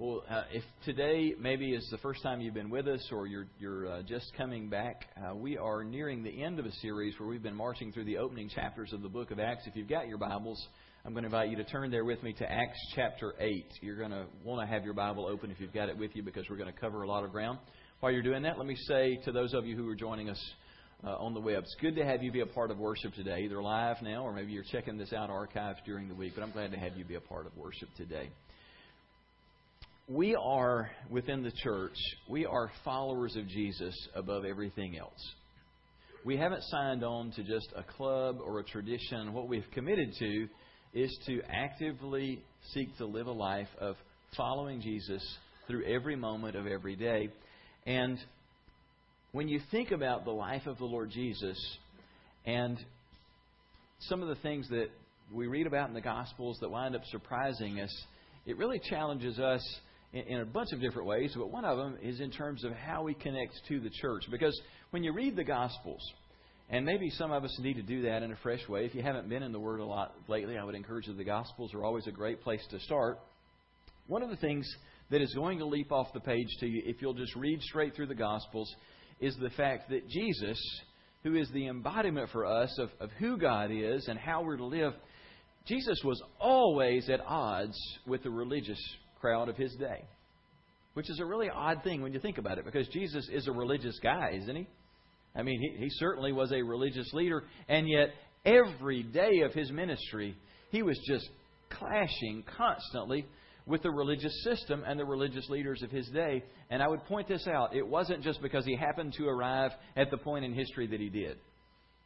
Well, uh, if today maybe is the first time you've been with us or you're, you're uh, just coming back, uh, we are nearing the end of a series where we've been marching through the opening chapters of the book of Acts. If you've got your Bibles, I'm going to invite you to turn there with me to Acts chapter 8. You're going to want to have your Bible open if you've got it with you because we're going to cover a lot of ground. While you're doing that, let me say to those of you who are joining us uh, on the web, it's good to have you be a part of worship today, either live now or maybe you're checking this out archived during the week, but I'm glad to have you be a part of worship today we are within the church, we are followers of Jesus above everything else. We haven't signed on to just a club or a tradition. What we've committed to is to actively seek to live a life of following Jesus through every moment of every day. And when you think about the life of the Lord Jesus and some of the things that we read about in the Gospels that wind up surprising us, it really challenges us in, in a bunch of different ways, but one of them is in terms of how we connect to the church. Because when you read the Gospels, and maybe some of us need to do that in a fresh way. If you haven't been in the Word a lot lately, I would encourage you. The Gospels are always a great place to start. One of the things that is going to leap off the page to you, if you'll just read straight through the Gospels, is the fact that Jesus, who is the embodiment for us of, of who God is and how we're to live, Jesus was always at odds with the religious crowd of his day. Which is a really odd thing when you think about it, because Jesus is a religious guy, isn't he? I mean, he, he certainly was a religious leader, and yet every day of his ministry, he was just clashing constantly with the religious system and the religious leaders of his day. And I would point this out. It wasn't just because he happened to arrive at the point in history that he did.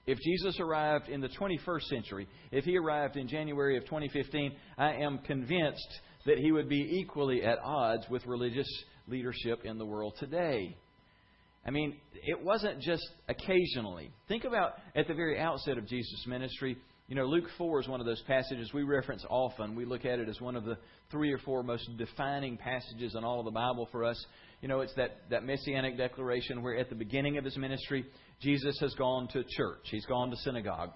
If Jesus arrived in the 21st century, if he arrived in January of 2015, I am convinced that he would be equally at odds with religious leadership in the world today. I mean, it wasn't just occasionally. Think about at the very outset of Jesus' ministry. You know, Luke 4 is one of those passages we reference often. We look at it as one of the three or four most defining passages in all of the Bible for us. You know, it's that, that messianic declaration where at the beginning of his ministry, Jesus has gone to church, he's gone to synagogue.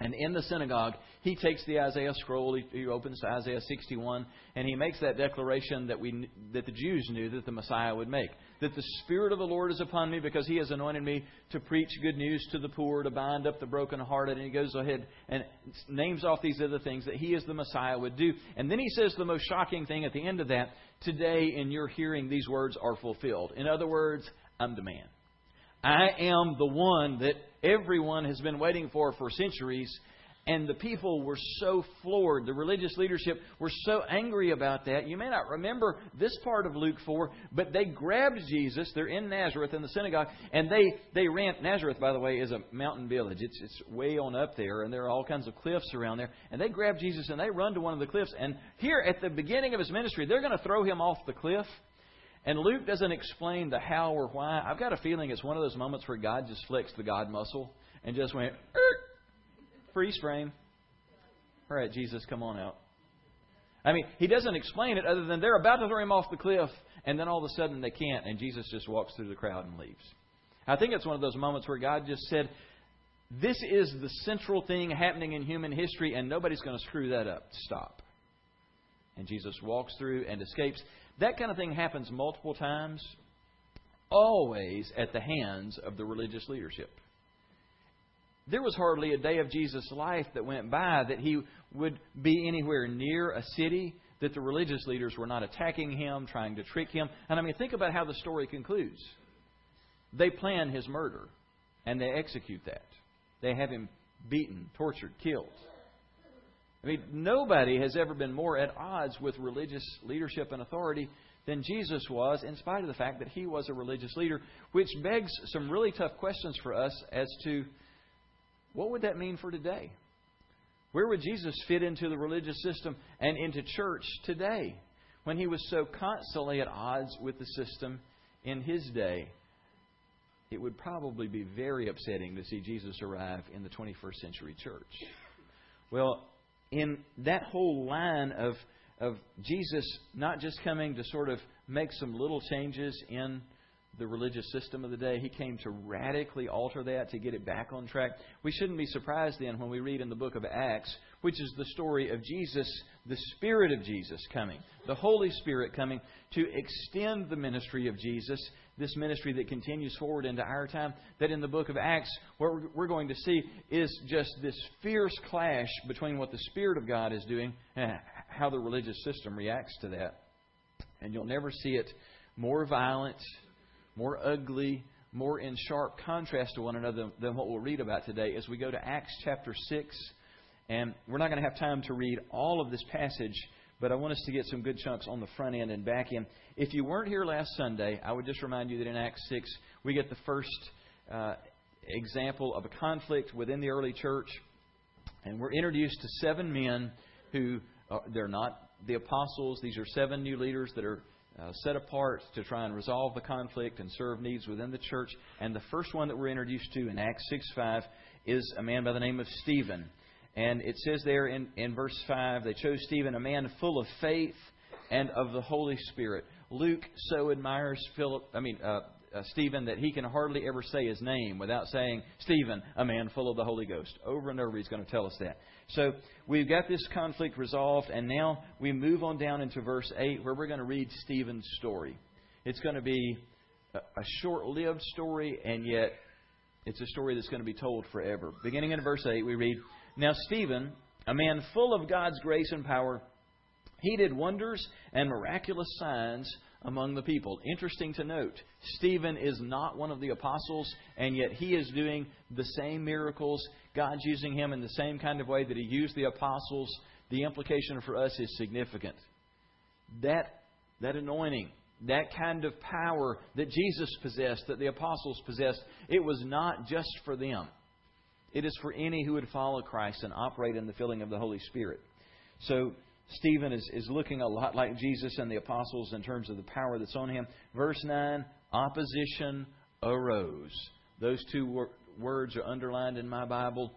And in the synagogue, he takes the Isaiah scroll, he, he opens to Isaiah 61, and he makes that declaration that, we, that the Jews knew that the Messiah would make. That the Spirit of the Lord is upon me because he has anointed me to preach good news to the poor, to bind up the brokenhearted. And he goes ahead and names off these other things that he as the Messiah would do. And then he says the most shocking thing at the end of that today in your hearing, these words are fulfilled. In other words, I'm the man. I am the one that everyone has been waiting for for centuries. And the people were so floored. The religious leadership were so angry about that. You may not remember this part of Luke 4, but they grabbed Jesus. They're in Nazareth in the synagogue, and they, they ran. Nazareth, by the way, is a mountain village. It's, it's way on up there, and there are all kinds of cliffs around there. And they grab Jesus and they run to one of the cliffs. And here at the beginning of his ministry, they're going to throw him off the cliff. And Luke doesn't explain the how or why. I've got a feeling it's one of those moments where God just flexed the God muscle and just went, freeze frame. All right, Jesus, come on out. I mean, he doesn't explain it other than they're about to throw him off the cliff, and then all of a sudden they can't, and Jesus just walks through the crowd and leaves. I think it's one of those moments where God just said, This is the central thing happening in human history, and nobody's going to screw that up. Stop. And Jesus walks through and escapes. That kind of thing happens multiple times, always at the hands of the religious leadership. There was hardly a day of Jesus' life that went by that he would be anywhere near a city that the religious leaders were not attacking him, trying to trick him. And I mean, think about how the story concludes. They plan his murder, and they execute that. They have him beaten, tortured, killed. I mean, nobody has ever been more at odds with religious leadership and authority than Jesus was, in spite of the fact that he was a religious leader, which begs some really tough questions for us as to what would that mean for today? Where would Jesus fit into the religious system and into church today when he was so constantly at odds with the system in his day? It would probably be very upsetting to see Jesus arrive in the 21st century church. Well, in that whole line of, of Jesus not just coming to sort of make some little changes in the religious system of the day, he came to radically alter that, to get it back on track. We shouldn't be surprised then when we read in the book of Acts, which is the story of Jesus, the Spirit of Jesus coming, the Holy Spirit coming to extend the ministry of Jesus, this ministry that continues forward into our time. That in the book of Acts, what we're going to see is just this fierce clash between what the Spirit of God is doing and how the religious system reacts to that. And you'll never see it more violent, more ugly, more in sharp contrast to one another than what we'll read about today as we go to Acts chapter 6 and we're not going to have time to read all of this passage, but I want us to get some good chunks on the front end and back end. If you weren't here last Sunday, I would just remind you that in Acts 6, we get the first uh, example of a conflict within the early church. And we're introduced to seven men who, uh, they're not the apostles. These are seven new leaders that are uh, set apart to try and resolve the conflict and serve needs within the church. And the first one that we're introduced to in Acts 6 5 is a man by the name of Stephen. And it says there in, in verse 5 they chose Stephen, a man full of faith and of the Holy Spirit. Luke so admires Philip, I mean, uh, uh, Stephen that he can hardly ever say his name without saying, Stephen, a man full of the Holy Ghost. Over and over, he's going to tell us that. So we've got this conflict resolved, and now we move on down into verse 8 where we're going to read Stephen's story. It's going to be a, a short lived story, and yet it's a story that's going to be told forever. Beginning in verse 8, we read, now, Stephen, a man full of God's grace and power, he did wonders and miraculous signs among the people. Interesting to note, Stephen is not one of the apostles, and yet he is doing the same miracles. God's using him in the same kind of way that he used the apostles. The implication for us is significant. That, that anointing, that kind of power that Jesus possessed, that the apostles possessed, it was not just for them. It is for any who would follow Christ and operate in the filling of the Holy Spirit. So, Stephen is, is looking a lot like Jesus and the apostles in terms of the power that's on him. Verse 9 opposition arose. Those two wor- words are underlined in my Bible.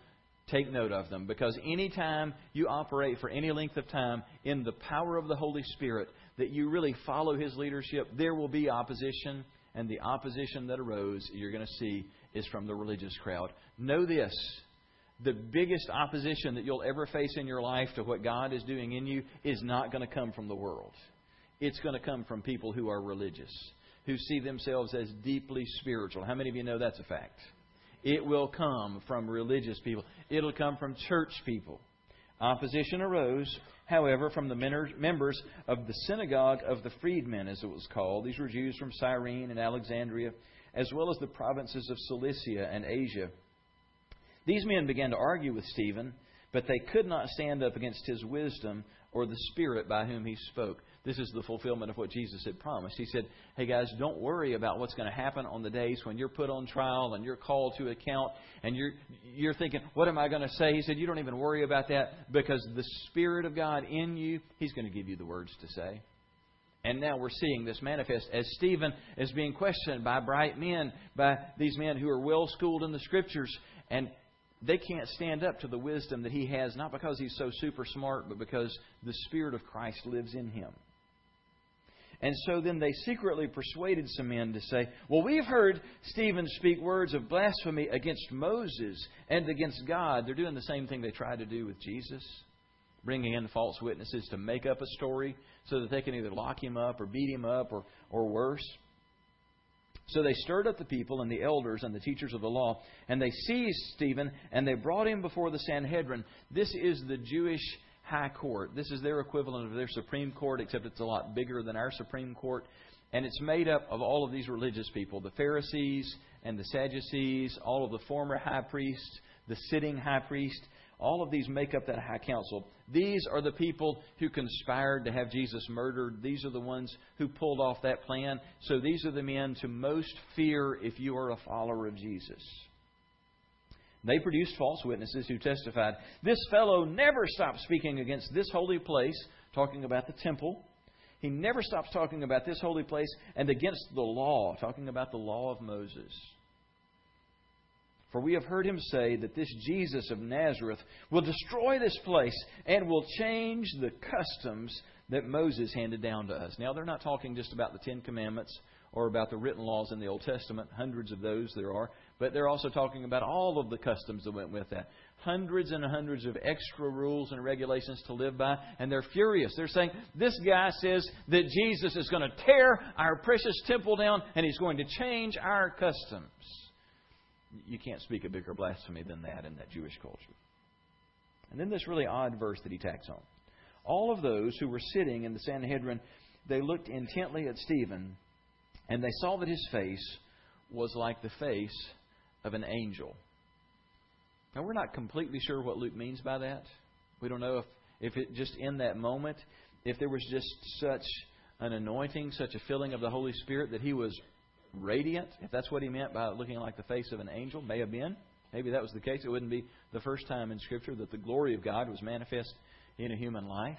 Take note of them because anytime you operate for any length of time in the power of the Holy Spirit, that you really follow His leadership, there will be opposition. And the opposition that arose, you're going to see is from the religious crowd. Know this the biggest opposition that you'll ever face in your life to what God is doing in you is not going to come from the world. It's going to come from people who are religious, who see themselves as deeply spiritual. How many of you know that's a fact? It will come from religious people, it'll come from church people. Opposition arose, however, from the members of the synagogue of the freedmen, as it was called. These were Jews from Cyrene and Alexandria as well as the provinces of Cilicia and Asia. These men began to argue with Stephen, but they could not stand up against his wisdom or the Spirit by whom he spoke. This is the fulfillment of what Jesus had promised. He said, Hey guys, don't worry about what's going to happen on the days when you're put on trial and you're called to account and you're, you're thinking, What am I going to say? He said, You don't even worry about that because the Spirit of God in you, He's going to give you the words to say. And now we're seeing this manifest as Stephen is being questioned by bright men, by these men who are well schooled in the scriptures, and they can't stand up to the wisdom that he has, not because he's so super smart, but because the Spirit of Christ lives in him. And so then they secretly persuaded some men to say, Well, we've heard Stephen speak words of blasphemy against Moses and against God. They're doing the same thing they tried to do with Jesus bringing in false witnesses to make up a story so that they can either lock him up or beat him up or, or worse. So they stirred up the people and the elders and the teachers of the law, and they seized Stephen and they brought him before the Sanhedrin. This is the Jewish high court. This is their equivalent of their Supreme Court, except it's a lot bigger than our Supreme Court. And it's made up of all of these religious people the Pharisees and the Sadducees, all of the former high priests, the sitting high priest, all of these make up that high council. These are the people who conspired to have Jesus murdered. These are the ones who pulled off that plan. So these are the men to most fear if you are a follower of Jesus. They produced false witnesses who testified, This fellow never stops speaking against this holy place, talking about the temple. He never stops talking about this holy place and against the law, talking about the law of Moses. For we have heard him say that this Jesus of Nazareth will destroy this place and will change the customs that Moses handed down to us. Now, they're not talking just about the Ten Commandments or about the written laws in the Old Testament, hundreds of those there are, but they're also talking about all of the customs that went with that. Hundreds and hundreds of extra rules and regulations to live by, and they're furious. They're saying, This guy says that Jesus is going to tear our precious temple down and he's going to change our customs. You can't speak a bigger blasphemy than that in that Jewish culture. And then this really odd verse that he tacks on. All of those who were sitting in the Sanhedrin, they looked intently at Stephen, and they saw that his face was like the face of an angel. Now, we're not completely sure what Luke means by that. We don't know if, if it just in that moment, if there was just such an anointing, such a filling of the Holy Spirit that he was radiant, if that's what he meant by looking like the face of an angel, may have been. Maybe that was the case. It wouldn't be the first time in Scripture that the glory of God was manifest in a human life.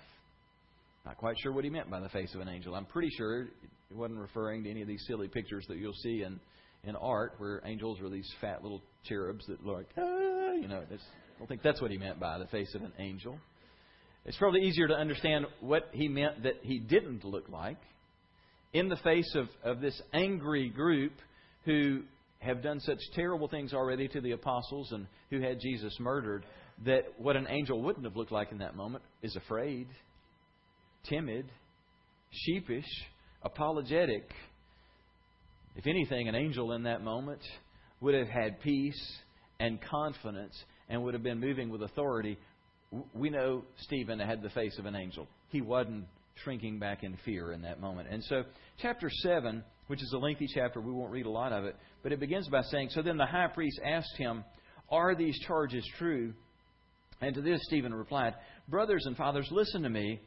Not quite sure what he meant by the face of an angel. I'm pretty sure he wasn't referring to any of these silly pictures that you'll see in, in art where angels are these fat little cherubs that look like, ah, you know. I don't think that's what he meant by the face of an angel. It's probably easier to understand what he meant that he didn't look like in the face of, of this angry group who have done such terrible things already to the apostles and who had Jesus murdered, that what an angel wouldn't have looked like in that moment is afraid, timid, sheepish, apologetic. If anything, an angel in that moment would have had peace and confidence and would have been moving with authority. We know Stephen had the face of an angel. He wasn't shrinking back in fear in that moment. And so, chapter 7, which is a lengthy chapter, we won't read a lot of it, but it begins by saying So then the high priest asked him, Are these charges true? And to this Stephen replied, Brothers and fathers, listen to me.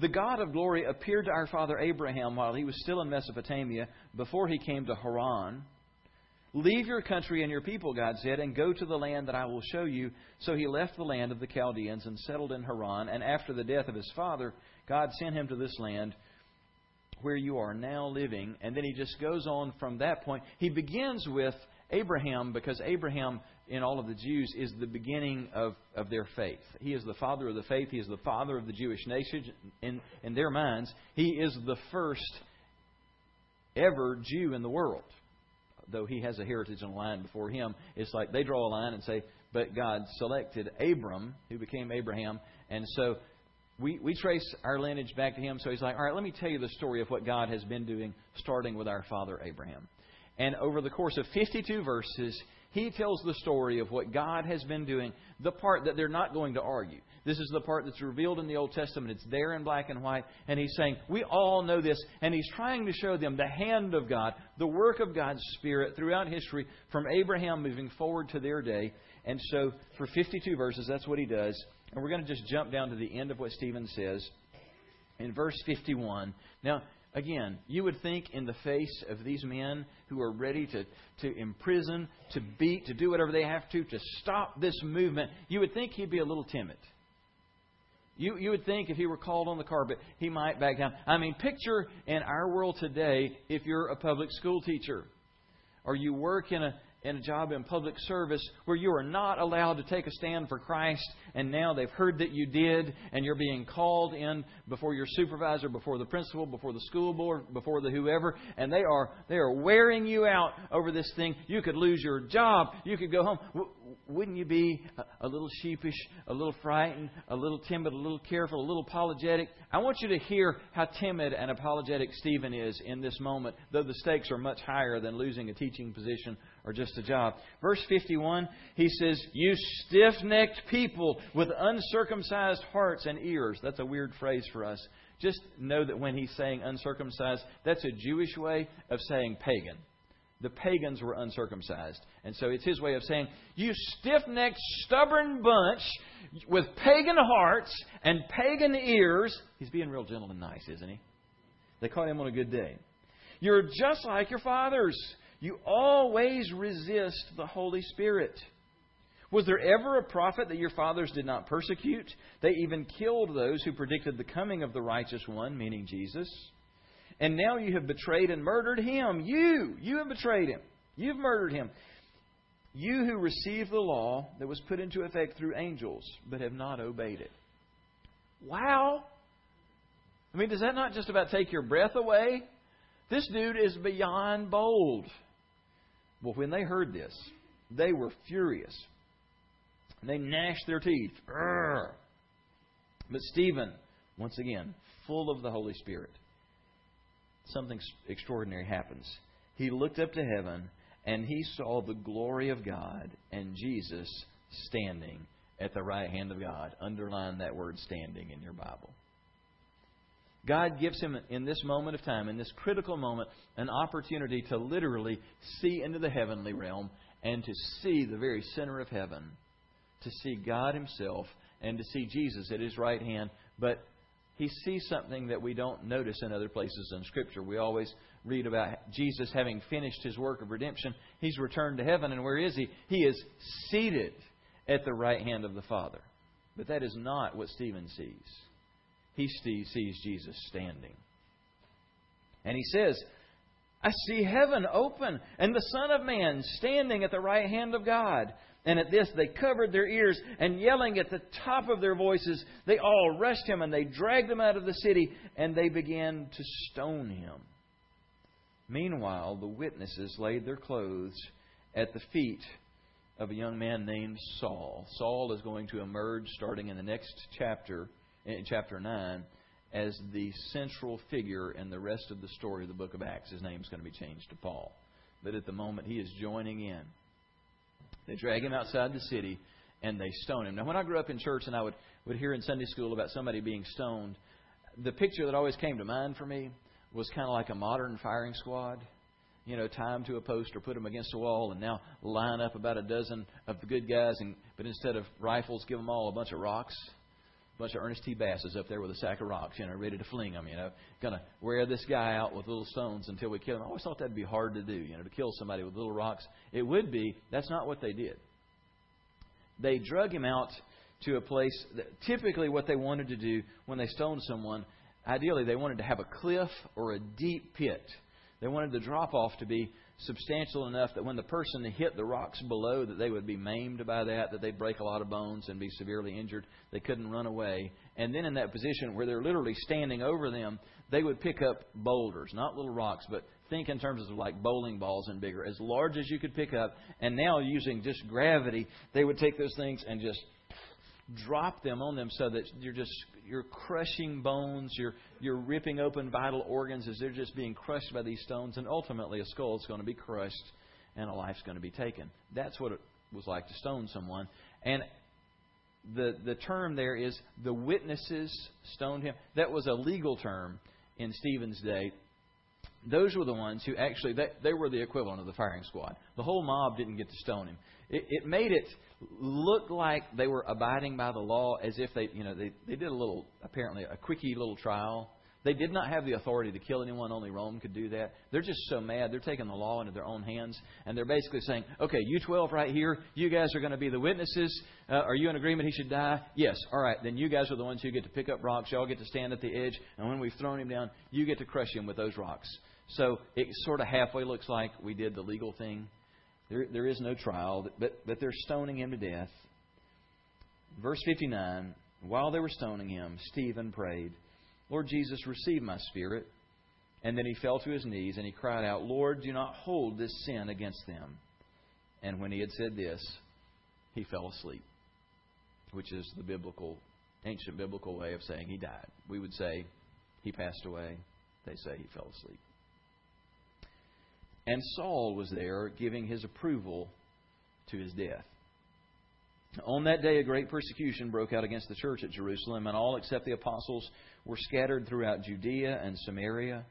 The God of glory appeared to our father Abraham while he was still in Mesopotamia, before he came to Haran. Leave your country and your people, God said, and go to the land that I will show you. So he left the land of the Chaldeans and settled in Haran. And after the death of his father, God sent him to this land where you are now living. And then he just goes on from that point. He begins with Abraham because Abraham, in all of the Jews, is the beginning of, of their faith. He is the father of the faith. He is the father of the Jewish nation. In, in their minds, he is the first ever Jew in the world. Though he has a heritage and a line before him, it's like they draw a line and say, but God selected Abram, who became Abraham. And so we, we trace our lineage back to him. So he's like, all right, let me tell you the story of what God has been doing, starting with our father Abraham. And over the course of 52 verses, he tells the story of what God has been doing, the part that they're not going to argue. This is the part that's revealed in the Old Testament. It's there in black and white. And he's saying, We all know this. And he's trying to show them the hand of God, the work of God's Spirit throughout history, from Abraham moving forward to their day. And so, for 52 verses, that's what he does. And we're going to just jump down to the end of what Stephen says in verse 51. Now, again, you would think in the face of these men who are ready to, to imprison, to beat, to do whatever they have to, to stop this movement, you would think he'd be a little timid. You, you would think if he were called on the carpet, he might back down. I mean, picture in our world today if you're a public school teacher or you work in a, in a job in public service where you are not allowed to take a stand for Christ, and now they've heard that you did, and you're being called in before your supervisor, before the principal, before the school board, before the whoever, and they are they are wearing you out over this thing. You could lose your job. You could go home. Wouldn't you be a little sheepish, a little frightened, a little timid, a little careful, a little apologetic? I want you to hear how timid and apologetic Stephen is in this moment, though the stakes are much higher than losing a teaching position or just a job. Verse 51, he says, You stiff necked people with uncircumcised hearts and ears. That's a weird phrase for us. Just know that when he's saying uncircumcised, that's a Jewish way of saying pagan. The pagans were uncircumcised. And so it's his way of saying, You stiff necked, stubborn bunch with pagan hearts and pagan ears. He's being real gentle and nice, isn't he? They caught him on a good day. You're just like your fathers. You always resist the Holy Spirit. Was there ever a prophet that your fathers did not persecute? They even killed those who predicted the coming of the righteous one, meaning Jesus. And now you have betrayed and murdered him. You, you have betrayed him. You've murdered him. You who received the law that was put into effect through angels, but have not obeyed it. Wow! I mean, does that not just about take your breath away? This dude is beyond bold. Well, when they heard this, they were furious. They gnashed their teeth. Urgh. But Stephen, once again, full of the Holy Spirit, something extraordinary happens. He looked up to heaven and he saw the glory of God and Jesus standing at the right hand of God. Underline that word standing in your Bible. God gives him, in this moment of time, in this critical moment, an opportunity to literally see into the heavenly realm and to see the very center of heaven, to see God Himself and to see Jesus at His right hand. But he sees something that we don't notice in other places in Scripture. We always read about Jesus having finished His work of redemption. He's returned to heaven, and where is He? He is seated at the right hand of the Father. But that is not what Stephen sees. He sees Jesus standing. And he says, I see heaven open and the Son of Man standing at the right hand of God. And at this, they covered their ears and yelling at the top of their voices, they all rushed him and they dragged him out of the city and they began to stone him. Meanwhile, the witnesses laid their clothes at the feet of a young man named Saul. Saul is going to emerge starting in the next chapter, in chapter 9, as the central figure in the rest of the story of the book of Acts. His name is going to be changed to Paul. But at the moment, he is joining in. They drag him outside the city and they stone him. Now, when I grew up in church and I would, would hear in Sunday school about somebody being stoned, the picture that always came to mind for me was kind of like a modern firing squad you know, tie them to a post or put them against a wall, and now line up about a dozen of the good guys, and but instead of rifles, give them all a bunch of rocks, bunch of Ernest T. Basses up there with a sack of rocks, you know, ready to fling them. You know, gonna wear this guy out with little stones until we kill him. I always thought that'd be hard to do, you know, to kill somebody with little rocks. It would be. That's not what they did. They drug him out to a place. That, typically, what they wanted to do when they stoned someone, ideally, they wanted to have a cliff or a deep pit they wanted the drop off to be substantial enough that when the person hit the rocks below that they would be maimed by that, that they'd break a lot of bones and be severely injured. They couldn't run away. And then in that position where they're literally standing over them, they would pick up boulders, not little rocks, but think in terms of like bowling balls and bigger, as large as you could pick up. And now using just gravity, they would take those things and just drop them on them so that you're just you're crushing bones, you're you're ripping open vital organs as they're just being crushed by these stones, and ultimately a skull is going to be crushed and a life's going to be taken. That's what it was like to stone someone. And the the term there is the witnesses stoned him. That was a legal term in Stephen's day. Those were the ones who actually they, they were the equivalent of the firing squad. The whole mob didn't get to stone him. It, it made it look like they were abiding by the law as if they, you know, they, they did a little, apparently, a quickie little trial. They did not have the authority to kill anyone. Only Rome could do that. They're just so mad. They're taking the law into their own hands. And they're basically saying, okay, you 12 right here, you guys are going to be the witnesses. Uh, are you in agreement he should die? Yes. All right. Then you guys are the ones who get to pick up rocks. Y'all get to stand at the edge. And when we've thrown him down, you get to crush him with those rocks. So it sort of halfway looks like we did the legal thing there, there is no trial, but, but they're stoning him to death. Verse 59 While they were stoning him, Stephen prayed, Lord Jesus, receive my spirit. And then he fell to his knees and he cried out, Lord, do not hold this sin against them. And when he had said this, he fell asleep, which is the biblical, ancient biblical way of saying he died. We would say he passed away. They say he fell asleep. And Saul was there giving his approval to his death. On that day, a great persecution broke out against the church at Jerusalem, and all except the apostles were scattered throughout Judea and Samaria.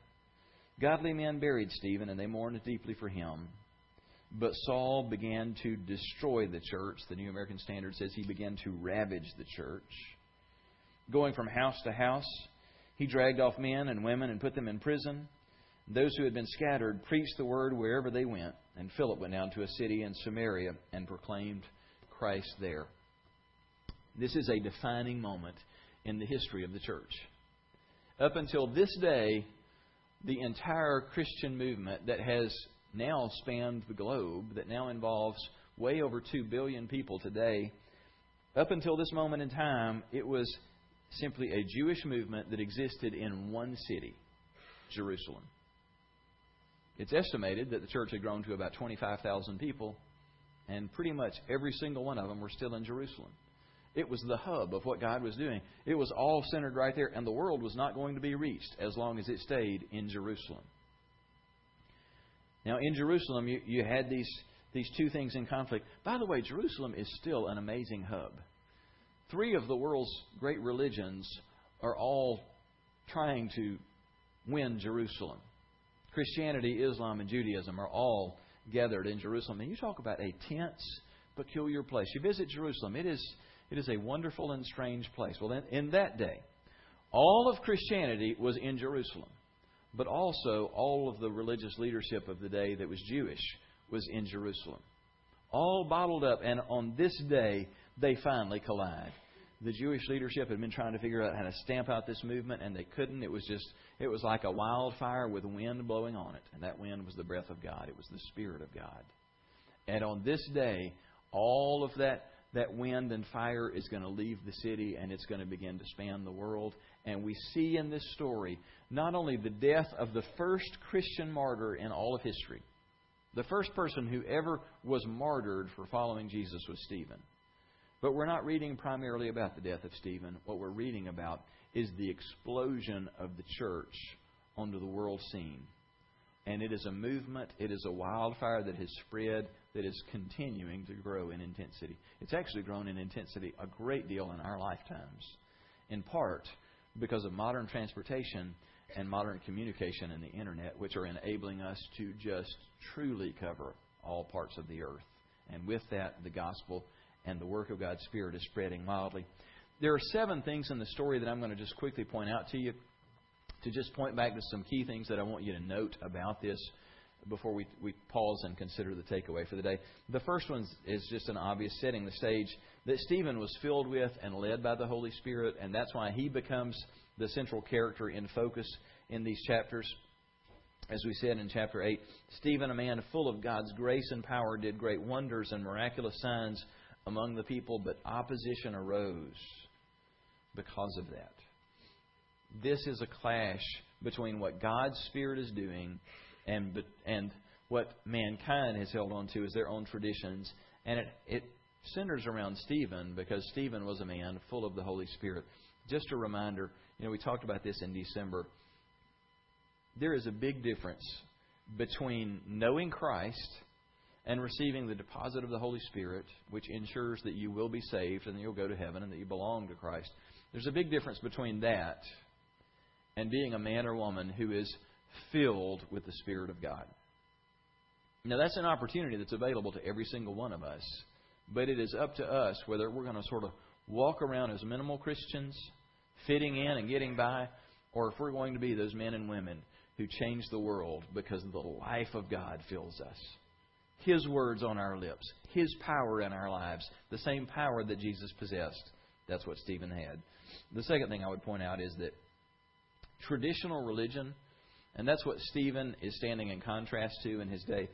Godly men buried Stephen, and they mourned deeply for him. But Saul began to destroy the church. The New American Standard says he began to ravage the church. Going from house to house, he dragged off men and women and put them in prison. Those who had been scattered preached the word wherever they went, and Philip went down to a city in Samaria and proclaimed Christ there. This is a defining moment in the history of the church. Up until this day, the entire Christian movement that has now spanned the globe, that now involves way over 2 billion people today, up until this moment in time, it was simply a Jewish movement that existed in one city, Jerusalem. It's estimated that the church had grown to about 25,000 people, and pretty much every single one of them were still in Jerusalem. It was the hub of what God was doing. It was all centered right there, and the world was not going to be reached as long as it stayed in Jerusalem. Now, in Jerusalem, you, you had these, these two things in conflict. By the way, Jerusalem is still an amazing hub. Three of the world's great religions are all trying to win Jerusalem. Christianity, Islam, and Judaism are all gathered in Jerusalem. And you talk about a tense, peculiar place. You visit Jerusalem, it is, it is a wonderful and strange place. Well, in, in that day, all of Christianity was in Jerusalem, but also all of the religious leadership of the day that was Jewish was in Jerusalem. All bottled up, and on this day, they finally collide. The Jewish leadership had been trying to figure out how to stamp out this movement, and they couldn't. It was just, it was like a wildfire with wind blowing on it. And that wind was the breath of God, it was the Spirit of God. And on this day, all of that, that wind and fire is going to leave the city and it's going to begin to span the world. And we see in this story not only the death of the first Christian martyr in all of history, the first person who ever was martyred for following Jesus was Stephen. But we're not reading primarily about the death of Stephen. What we're reading about is the explosion of the church onto the world scene. And it is a movement, it is a wildfire that has spread, that is continuing to grow in intensity. It's actually grown in intensity a great deal in our lifetimes, in part because of modern transportation and modern communication and the internet, which are enabling us to just truly cover all parts of the earth. And with that, the gospel and the work of God's Spirit is spreading wildly. There are seven things in the story that I'm going to just quickly point out to you to just point back to some key things that I want you to note about this before we, we pause and consider the takeaway for the day. The first one is just an obvious setting the stage that Stephen was filled with and led by the Holy Spirit, and that's why he becomes the central character in focus in these chapters. As we said in chapter 8, Stephen, a man full of God's grace and power, did great wonders and miraculous signs among the people, but opposition arose because of that. This is a clash between what God's Spirit is doing and, and what mankind has held on to as their own traditions. And it, it centers around Stephen because Stephen was a man full of the Holy Spirit. Just a reminder, you know, we talked about this in December. There is a big difference between knowing Christ and receiving the deposit of the Holy Spirit, which ensures that you will be saved and you'll go to heaven and that you belong to Christ. There's a big difference between that and being a man or woman who is filled with the Spirit of God. Now, that's an opportunity that's available to every single one of us, but it is up to us whether we're going to sort of walk around as minimal Christians, fitting in and getting by, or if we're going to be those men and women who change the world because the life of God fills us. His words on our lips, His power in our lives, the same power that Jesus possessed. That's what Stephen had. The second thing I would point out is that traditional religion, and that's what Stephen is standing in contrast to in his day.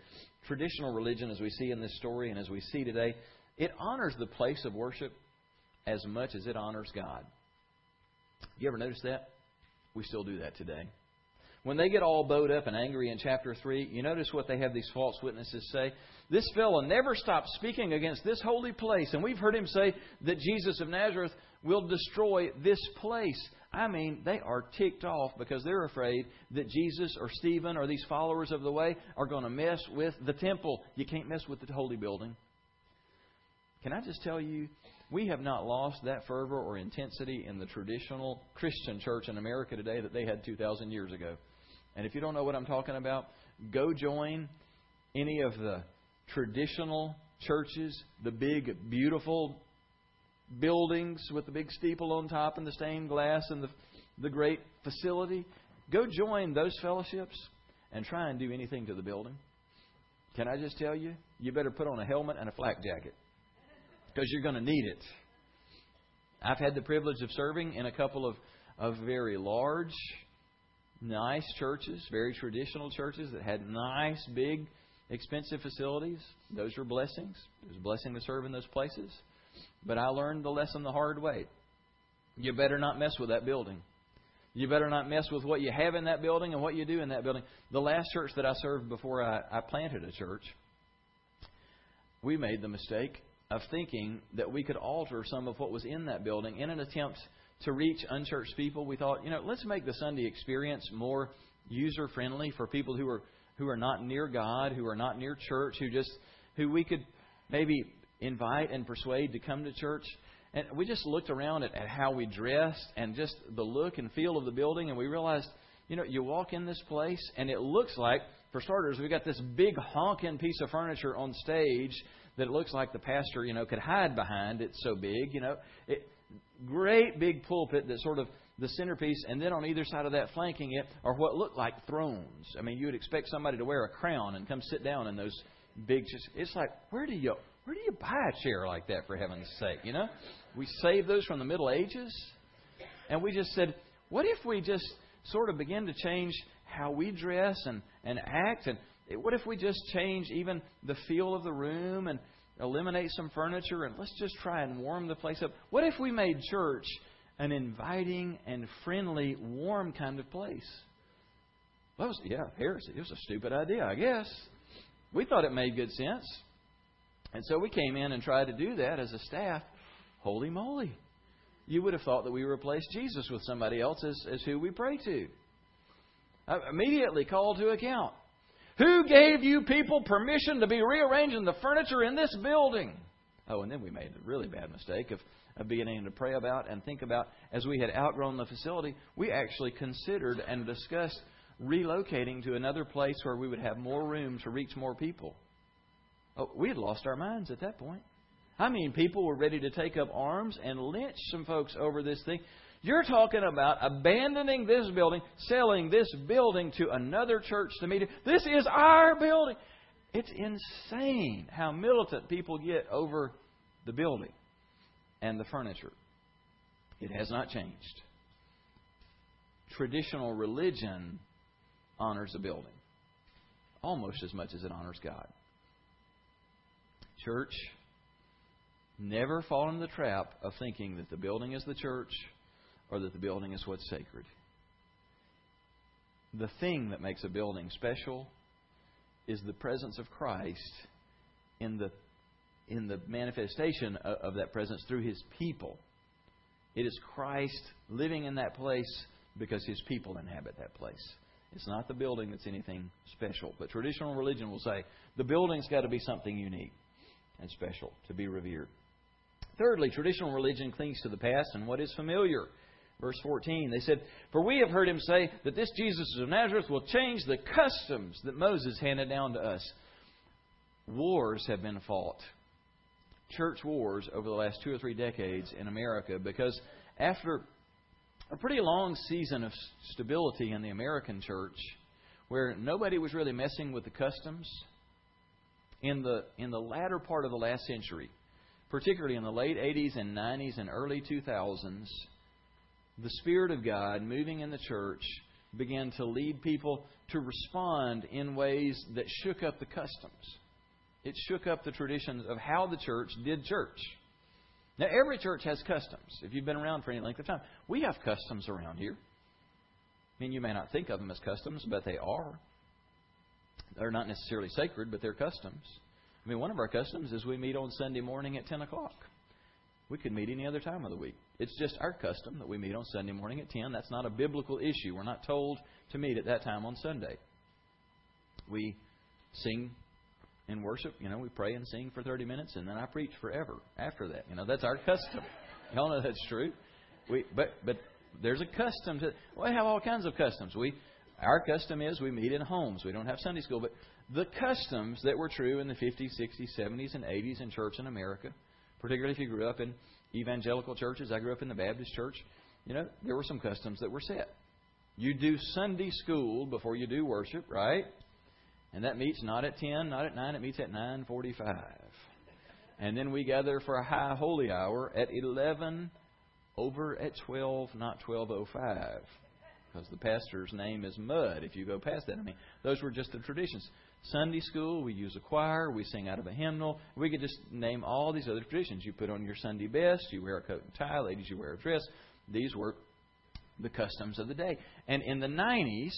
Traditional religion, as we see in this story and as we see today, it honors the place of worship as much as it honors God. You ever notice that? We still do that today. When they get all bowed up and angry in chapter 3, you notice what they have these false witnesses say? This fellow never stops speaking against this holy place. And we've heard him say that Jesus of Nazareth will destroy this place. I mean, they are ticked off because they're afraid that Jesus or Stephen or these followers of the way are going to mess with the temple. You can't mess with the holy building. Can I just tell you, we have not lost that fervor or intensity in the traditional Christian church in America today that they had 2,000 years ago. And if you don't know what I'm talking about, go join any of the traditional churches, the big, beautiful buildings with the big steeple on top and the stained glass and the, the great facility. Go join those fellowships and try and do anything to the building. Can I just tell you? You better put on a helmet and a flak jacket because you're going to need it. I've had the privilege of serving in a couple of, of very large nice churches, very traditional churches that had nice, big, expensive facilities. Those were blessings. It was a blessing to serve in those places. But I learned the lesson the hard way. you better not mess with that building. You better not mess with what you have in that building and what you do in that building. The last church that I served before I, I planted a church, we made the mistake of thinking that we could alter some of what was in that building in an attempt to reach unchurched people. We thought, you know, let's make the Sunday experience more user friendly for people who are who are not near God, who are not near church, who just who we could maybe invite and persuade to come to church. And we just looked around at, at how we dressed and just the look and feel of the building, and we realized, you know, you walk in this place, and it looks like, for starters, we got this big honking piece of furniture on stage that it looks like the pastor, you know, could hide behind. It's so big, you know. It, great big pulpit that sort of the centerpiece, and then on either side of that, flanking it, are what look like thrones. I mean, you would expect somebody to wear a crown and come sit down in those big. It's like, where do you where do you buy a chair like that, for heaven's sake? You know, we saved those from the Middle Ages, and we just said, what if we just sort of begin to change how we dress and and act, and what if we just change even the feel of the room and eliminate some furniture and let's just try and warm the place up? What if we made church an inviting and friendly, warm kind of place? Well, was, yeah, heresy. It was a stupid idea, I guess. We thought it made good sense. And so we came in and tried to do that as a staff. Holy moly. You would have thought that we replaced Jesus with somebody else as, as who we pray to. I immediately called to account. Who gave you people permission to be rearranging the furniture in this building? Oh, and then we made a really bad mistake of, of beginning to pray about and think about as we had outgrown the facility, we actually considered and discussed relocating to another place where we would have more room to reach more people. Oh, we had lost our minds at that point. I mean, people were ready to take up arms and lynch some folks over this thing. You're talking about abandoning this building, selling this building to another church to meet. This is our building. It's insane how militant people get over the building and the furniture. It has not changed. Traditional religion honors a building almost as much as it honors God. Church, never fall in the trap of thinking that the building is the church or that the building is what's sacred. The thing that makes a building special is the presence of Christ in the in the manifestation of, of that presence through his people. It is Christ living in that place because his people inhabit that place. It's not the building that's anything special. But traditional religion will say the building's got to be something unique and special to be revered. Thirdly, traditional religion clings to the past and what is familiar. Verse 14, they said, For we have heard him say that this Jesus of Nazareth will change the customs that Moses handed down to us. Wars have been fought, church wars, over the last two or three decades in America because after a pretty long season of stability in the American church where nobody was really messing with the customs, in the, in the latter part of the last century, particularly in the late 80s and 90s and early 2000s, the Spirit of God moving in the church began to lead people to respond in ways that shook up the customs. It shook up the traditions of how the church did church. Now, every church has customs. If you've been around for any length of time, we have customs around here. I mean, you may not think of them as customs, but they are. They're not necessarily sacred, but they're customs. I mean, one of our customs is we meet on Sunday morning at 10 o'clock. We could meet any other time of the week. It's just our custom that we meet on Sunday morning at 10. That's not a biblical issue. We're not told to meet at that time on Sunday. We sing and worship. You know, we pray and sing for 30 minutes, and then I preach forever after that. You know, that's our custom. Y'all know that's true. We, but but there's a custom to. We have all kinds of customs. We our custom is we meet in homes. We don't have Sunday school, but the customs that were true in the 50s, 60s, 70s, and 80s in church in America, particularly if you grew up in evangelical churches. I grew up in the Baptist church. You know, there were some customs that were set. You do Sunday school before you do worship, right? And that meets not at 10, not at 9, it meets at 9:45. And then we gather for a high holy hour at 11 over at 12, not 12:05 because the pastor's name is Mud. If you go past that, I mean, those were just the traditions. Sunday school, we use a choir, we sing out of a hymnal. We could just name all these other traditions. You put on your Sunday best, you wear a coat and tie, ladies, you wear a dress. These were the customs of the day. And in the 90s,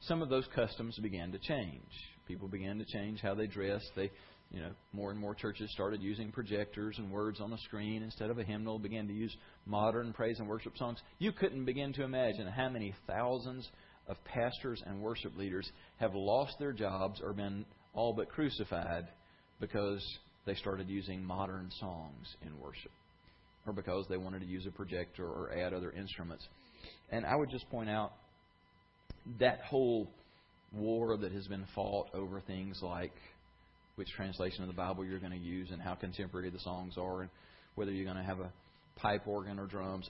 some of those customs began to change. People began to change how they dressed. They, you know, more and more churches started using projectors and words on a screen instead of a hymnal, began to use modern praise and worship songs. You couldn't begin to imagine how many thousands of pastors and worship leaders have lost their jobs or been all but crucified because they started using modern songs in worship or because they wanted to use a projector or add other instruments. And I would just point out that whole war that has been fought over things like which translation of the Bible you're going to use and how contemporary the songs are and whether you're going to have a pipe organ or drums.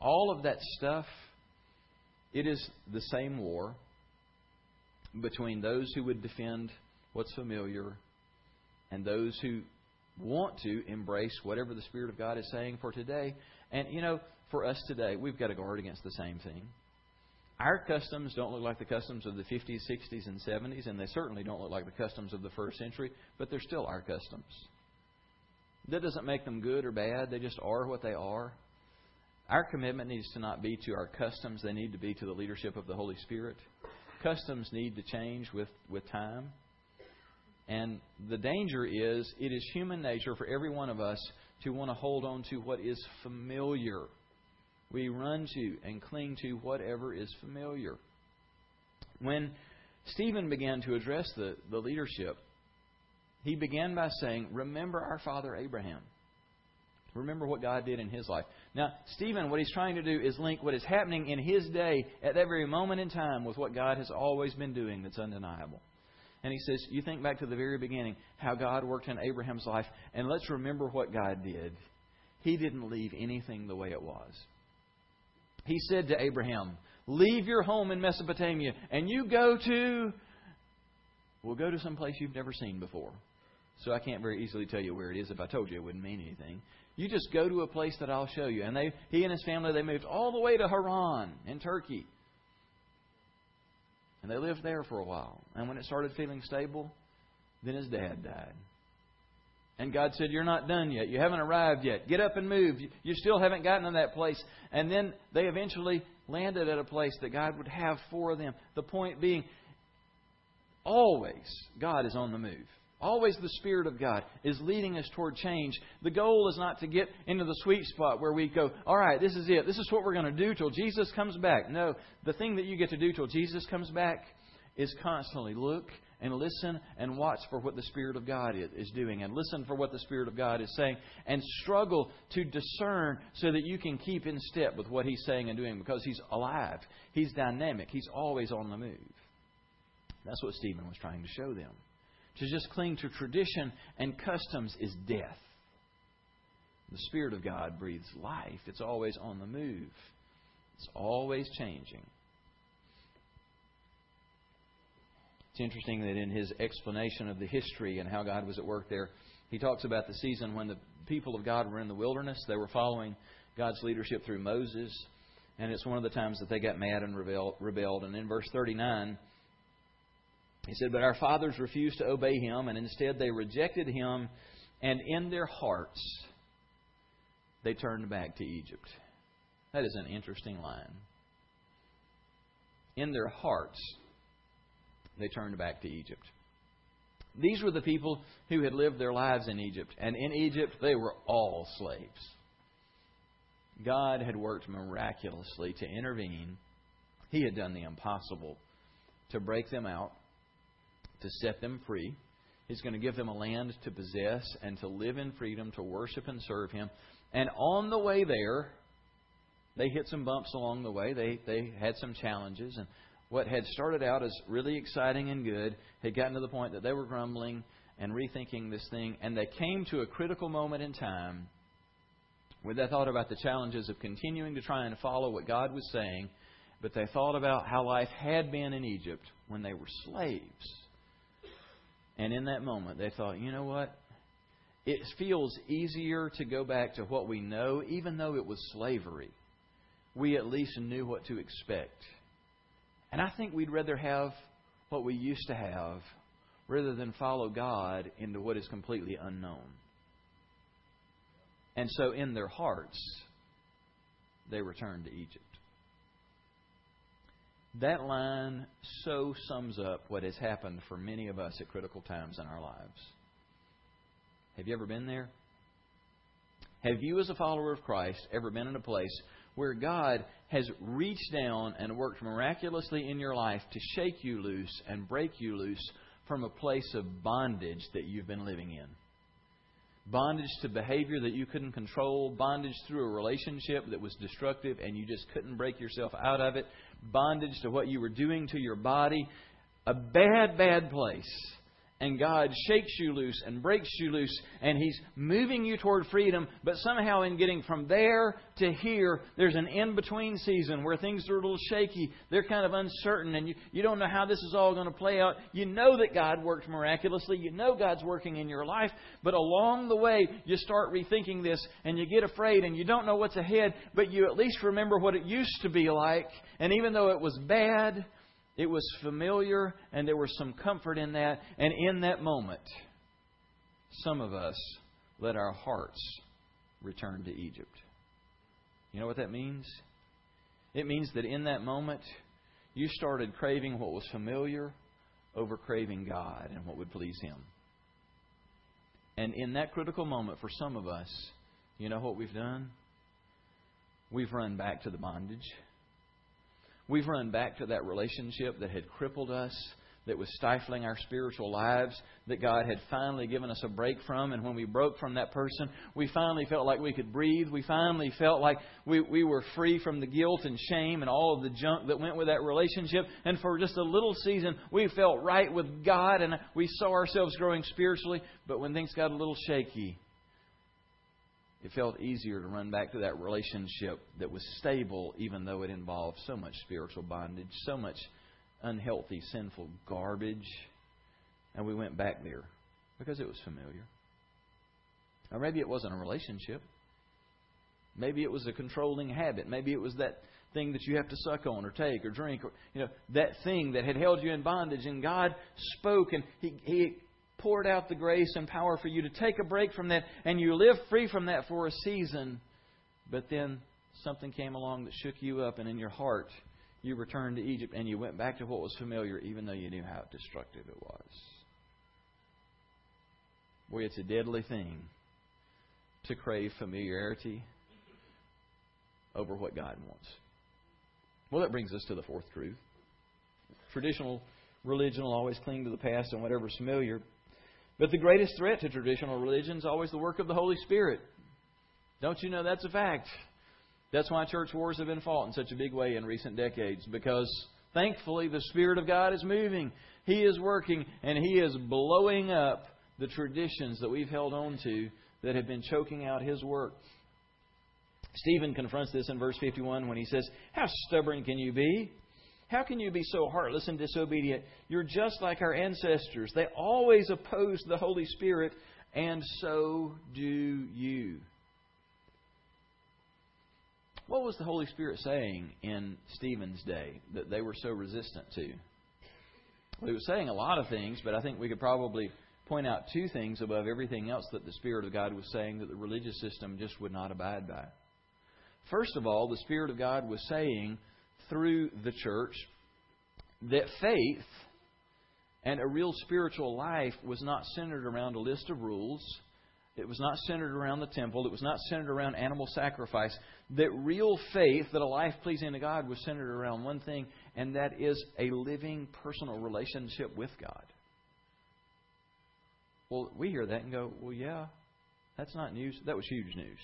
All of that stuff, it is the same war between those who would defend what's familiar and those who want to embrace whatever the Spirit of God is saying for today. And, you know, for us today, we've got to guard against the same thing. Our customs don't look like the customs of the 50s, 60s, and 70s, and they certainly don't look like the customs of the first century, but they're still our customs. That doesn't make them good or bad, they just are what they are. Our commitment needs to not be to our customs, they need to be to the leadership of the Holy Spirit. Customs need to change with, with time. And the danger is it is human nature for every one of us to want to hold on to what is familiar we run to and cling to whatever is familiar. When Stephen began to address the, the leadership, he began by saying, Remember our father Abraham. Remember what God did in his life. Now, Stephen, what he's trying to do is link what is happening in his day at that very moment in time with what God has always been doing that's undeniable. And he says, You think back to the very beginning, how God worked in Abraham's life, and let's remember what God did. He didn't leave anything the way it was he said to Abraham, Leave your home in Mesopotamia and you go to, well, go to some place you've never seen before. So I can't very easily tell you where it is. If I told you, it wouldn't mean anything. You just go to a place that I'll show you. And they, he and his family, they moved all the way to Haran in Turkey. And they lived there for a while. And when it started feeling stable, then his dad died. And God said, You're not done yet. You haven't arrived yet. Get up and move. You still haven't gotten to that place. And then they eventually landed at a place that God would have for them. The point being, always God is on the move. Always the Spirit of God is leading us toward change. The goal is not to get into the sweet spot where we go, all right, this is it. This is what we're going to do till Jesus comes back. No, the thing that you get to do till Jesus comes back is constantly look and listen and watch for what the Spirit of God is doing and listen for what the Spirit of God is saying and struggle to discern so that you can keep in step with what He's saying and doing because He's alive. He's dynamic. He's always on the move. That's what Stephen was trying to show them. To just cling to tradition and customs is death. The Spirit of God breathes life. It's always on the move. It's always changing. It's interesting that in his explanation of the history and how God was at work there, he talks about the season when the people of God were in the wilderness. They were following God's leadership through Moses. And it's one of the times that they got mad and rebelled. And in verse 39, he said, But our fathers refused to obey him, and instead they rejected him, and in their hearts they turned back to Egypt. That is an interesting line. In their hearts they turned back to Egypt. These were the people who had lived their lives in Egypt. And in Egypt, they were all slaves. God had worked miraculously to intervene. He had done the impossible to break them out, to set them free. He's going to give them a land to possess and to live in freedom, to worship and serve Him. And on the way there, they hit some bumps along the way. They, they had some challenges. And what had started out as really exciting and good had gotten to the point that they were grumbling and rethinking this thing, and they came to a critical moment in time where they thought about the challenges of continuing to try and follow what God was saying, but they thought about how life had been in Egypt when they were slaves. And in that moment, they thought, you know what? It feels easier to go back to what we know, even though it was slavery. We at least knew what to expect. And I think we'd rather have what we used to have rather than follow God into what is completely unknown. And so in their hearts, they returned to Egypt. That line so sums up what has happened for many of us at critical times in our lives. Have you ever been there? Have you, as a follower of Christ, ever been in a place where God has reached down and worked miraculously in your life to shake you loose and break you loose from a place of bondage that you've been living in? Bondage to behavior that you couldn't control, bondage through a relationship that was destructive and you just couldn't break yourself out of it, bondage to what you were doing to your body. A bad, bad place and God shakes you loose and breaks you loose, and He's moving you toward freedom, but somehow in getting from there to here, there's an in between season where things are a little shaky. They're kind of uncertain, and you, you don't know how this is all going to play out. You know that God worked miraculously, you know God's working in your life, but along the way, you start rethinking this, and you get afraid, and you don't know what's ahead, but you at least remember what it used to be like, and even though it was bad, it was familiar, and there was some comfort in that. And in that moment, some of us let our hearts return to Egypt. You know what that means? It means that in that moment, you started craving what was familiar over craving God and what would please Him. And in that critical moment, for some of us, you know what we've done? We've run back to the bondage. We've run back to that relationship that had crippled us, that was stifling our spiritual lives, that God had finally given us a break from. And when we broke from that person, we finally felt like we could breathe. We finally felt like we, we were free from the guilt and shame and all of the junk that went with that relationship. And for just a little season, we felt right with God and we saw ourselves growing spiritually. But when things got a little shaky, it felt easier to run back to that relationship that was stable, even though it involved so much spiritual bondage, so much unhealthy, sinful garbage. And we went back there because it was familiar. Or maybe it wasn't a relationship. Maybe it was a controlling habit. Maybe it was that thing that you have to suck on or take or drink or you know that thing that had held you in bondage and God spoke and he he poured out the grace and power for you to take a break from that, and you live free from that for a season. But then something came along that shook you up, and in your heart, you returned to Egypt and you went back to what was familiar, even though you knew how destructive it was. Boy, it's a deadly thing to crave familiarity over what God wants. Well, that brings us to the fourth truth. Traditional religion will always cling to the past and whatever's familiar. But the greatest threat to traditional religion is always the work of the Holy Spirit. Don't you know that's a fact? That's why church wars have been fought in such a big way in recent decades, because thankfully the Spirit of God is moving. He is working, and He is blowing up the traditions that we've held on to that have been choking out His work. Stephen confronts this in verse 51 when he says, How stubborn can you be? How can you be so heartless and disobedient? You're just like our ancestors. They always opposed the Holy Spirit, and so do you. What was the Holy Spirit saying in Stephen's day that they were so resistant to? Well, he was saying a lot of things, but I think we could probably point out two things above everything else that the Spirit of God was saying that the religious system just would not abide by. First of all, the Spirit of God was saying through the church that faith and a real spiritual life was not centered around a list of rules. It was not centered around the temple. It was not centered around animal sacrifice. That real faith, that a life pleasing to God, was centered around one thing, and that is a living personal relationship with God. Well, we hear that and go, well, yeah, that's not news. That was huge news.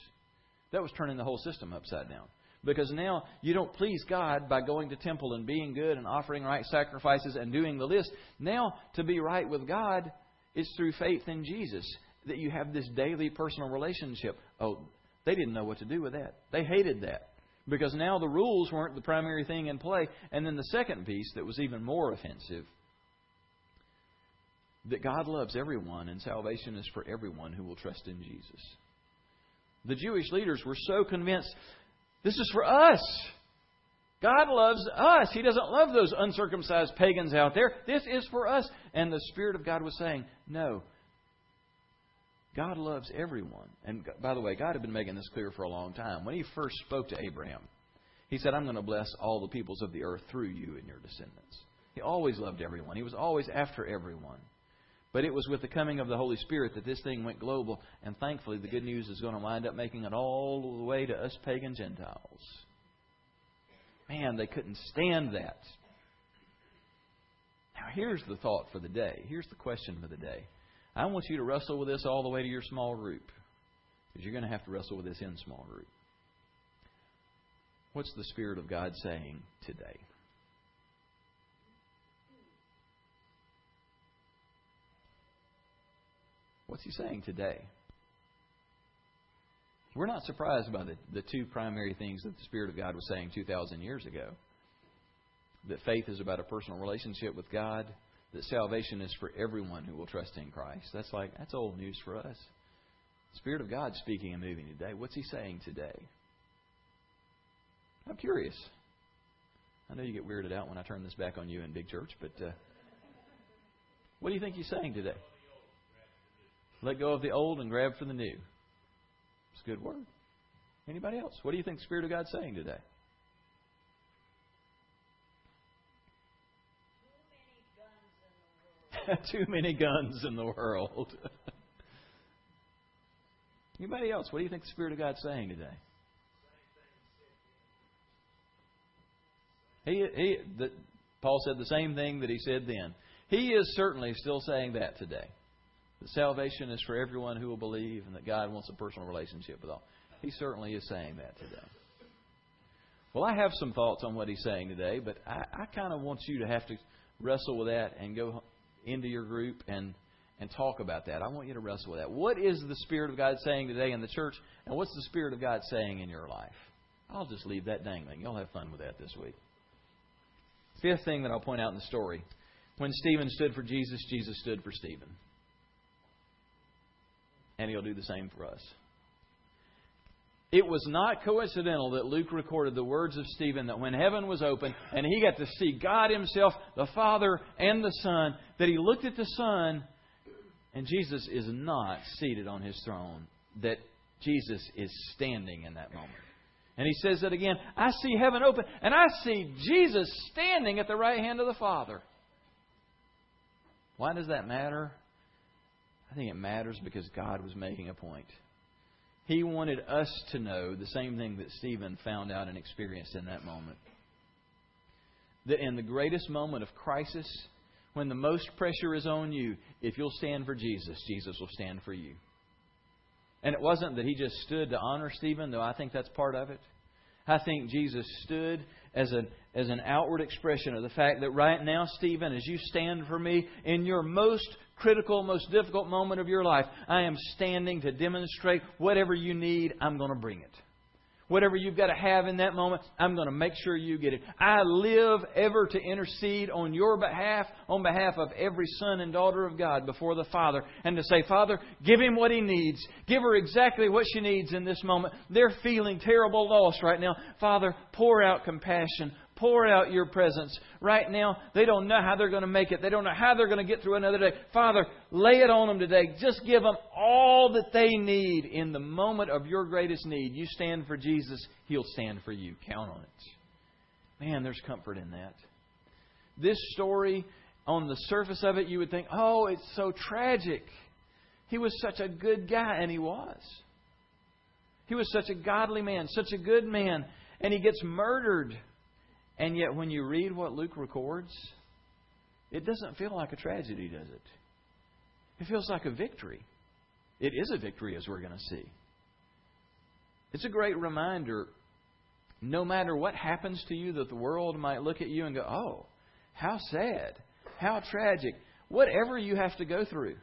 That was turning the whole system upside down. Because now you don't please God by going to temple and being good and offering right sacrifices and doing the list. Now, to be right with God is through faith in Jesus that you have this daily personal relationship. Oh, they didn't know what to do with that. They hated that. Because now the rules weren't the primary thing in play. And then the second piece that was even more offensive that God loves everyone and salvation is for everyone who will trust in Jesus. The Jewish leaders were so convinced this is for us. God loves us. He doesn't love those uncircumcised pagans out there. This is for us. And the Spirit of God was saying, No. God loves everyone. And by the way, God had been making this clear for a long time. When He first spoke to Abraham, He said, I'm going to bless all the peoples of the earth through you and your descendants. He always loved everyone, He was always after everyone. But it was with the coming of the Holy Spirit that this thing went global, and thankfully the good news is going to wind up making it all the way to us pagan Gentiles. Man, they couldn't stand that. Now, here's the thought for the day. Here's the question for the day. I want you to wrestle with this all the way to your small group, because you're going to have to wrestle with this in small group. What's the Spirit of God saying today? What's he saying today? We're not surprised by the, the two primary things that the Spirit of God was saying 2,000 years ago that faith is about a personal relationship with God, that salvation is for everyone who will trust in Christ. That's like, that's old news for us. The Spirit of God speaking and moving today. What's He saying today? I'm curious. I know you get weirded out when I turn this back on you in big church, but uh, what do you think He's saying today? Let go of the old and grab for the new. It's a good word. Anybody else? What do you think the Spirit of God's saying today? Too many guns in the world. Anybody else? What do you think the Spirit of God's saying today? He, he, the, Paul said the same thing that he said then. He is certainly still saying that today. That salvation is for everyone who will believe and that God wants a personal relationship with all. He certainly is saying that today. Well, I have some thoughts on what he's saying today, but I, I kind of want you to have to wrestle with that and go into your group and and talk about that. I want you to wrestle with that. What is the Spirit of God saying today in the church, and what's the Spirit of God saying in your life? I'll just leave that dangling. You'll have fun with that this week. Fifth thing that I'll point out in the story when Stephen stood for Jesus, Jesus stood for Stephen and he'll do the same for us. It was not coincidental that Luke recorded the words of Stephen that when heaven was open and he got to see God Himself, the Father, and the Son, that he looked at the Son and Jesus is not seated on His throne, that Jesus is standing in that moment. And he says that again I see heaven open and I see Jesus standing at the right hand of the Father. Why does that matter? I think it matters because God was making a point. He wanted us to know the same thing that Stephen found out and experienced in that moment. That in the greatest moment of crisis, when the most pressure is on you, if you'll stand for Jesus, Jesus will stand for you. And it wasn't that he just stood to honor Stephen, though I think that's part of it. I think Jesus stood as an, as an outward expression of the fact that right now, Stephen, as you stand for me in your most critical, most difficult moment of your life, I am standing to demonstrate whatever you need, I'm going to bring it. Whatever you've got to have in that moment, I'm going to make sure you get it. I live ever to intercede on your behalf, on behalf of every son and daughter of God before the Father, and to say, Father, give him what he needs. Give her exactly what she needs in this moment. They're feeling terrible loss right now. Father, pour out compassion, pour out your presence. Right now, they don't know how they're going to make it. They don't know how they're going to get through another day. Father, lay it on them today. Just give them all that they need in the moment of your greatest need. You stand for Jesus, He'll stand for you. Count on it. Man, there's comfort in that. This story, on the surface of it, you would think, oh, it's so tragic. He was such a good guy, and he was. He was such a godly man, such a good man, and he gets murdered. And yet, when you read what Luke records, it doesn't feel like a tragedy, does it? It feels like a victory. It is a victory, as we're going to see. It's a great reminder no matter what happens to you, that the world might look at you and go, oh, how sad, how tragic, whatever you have to go through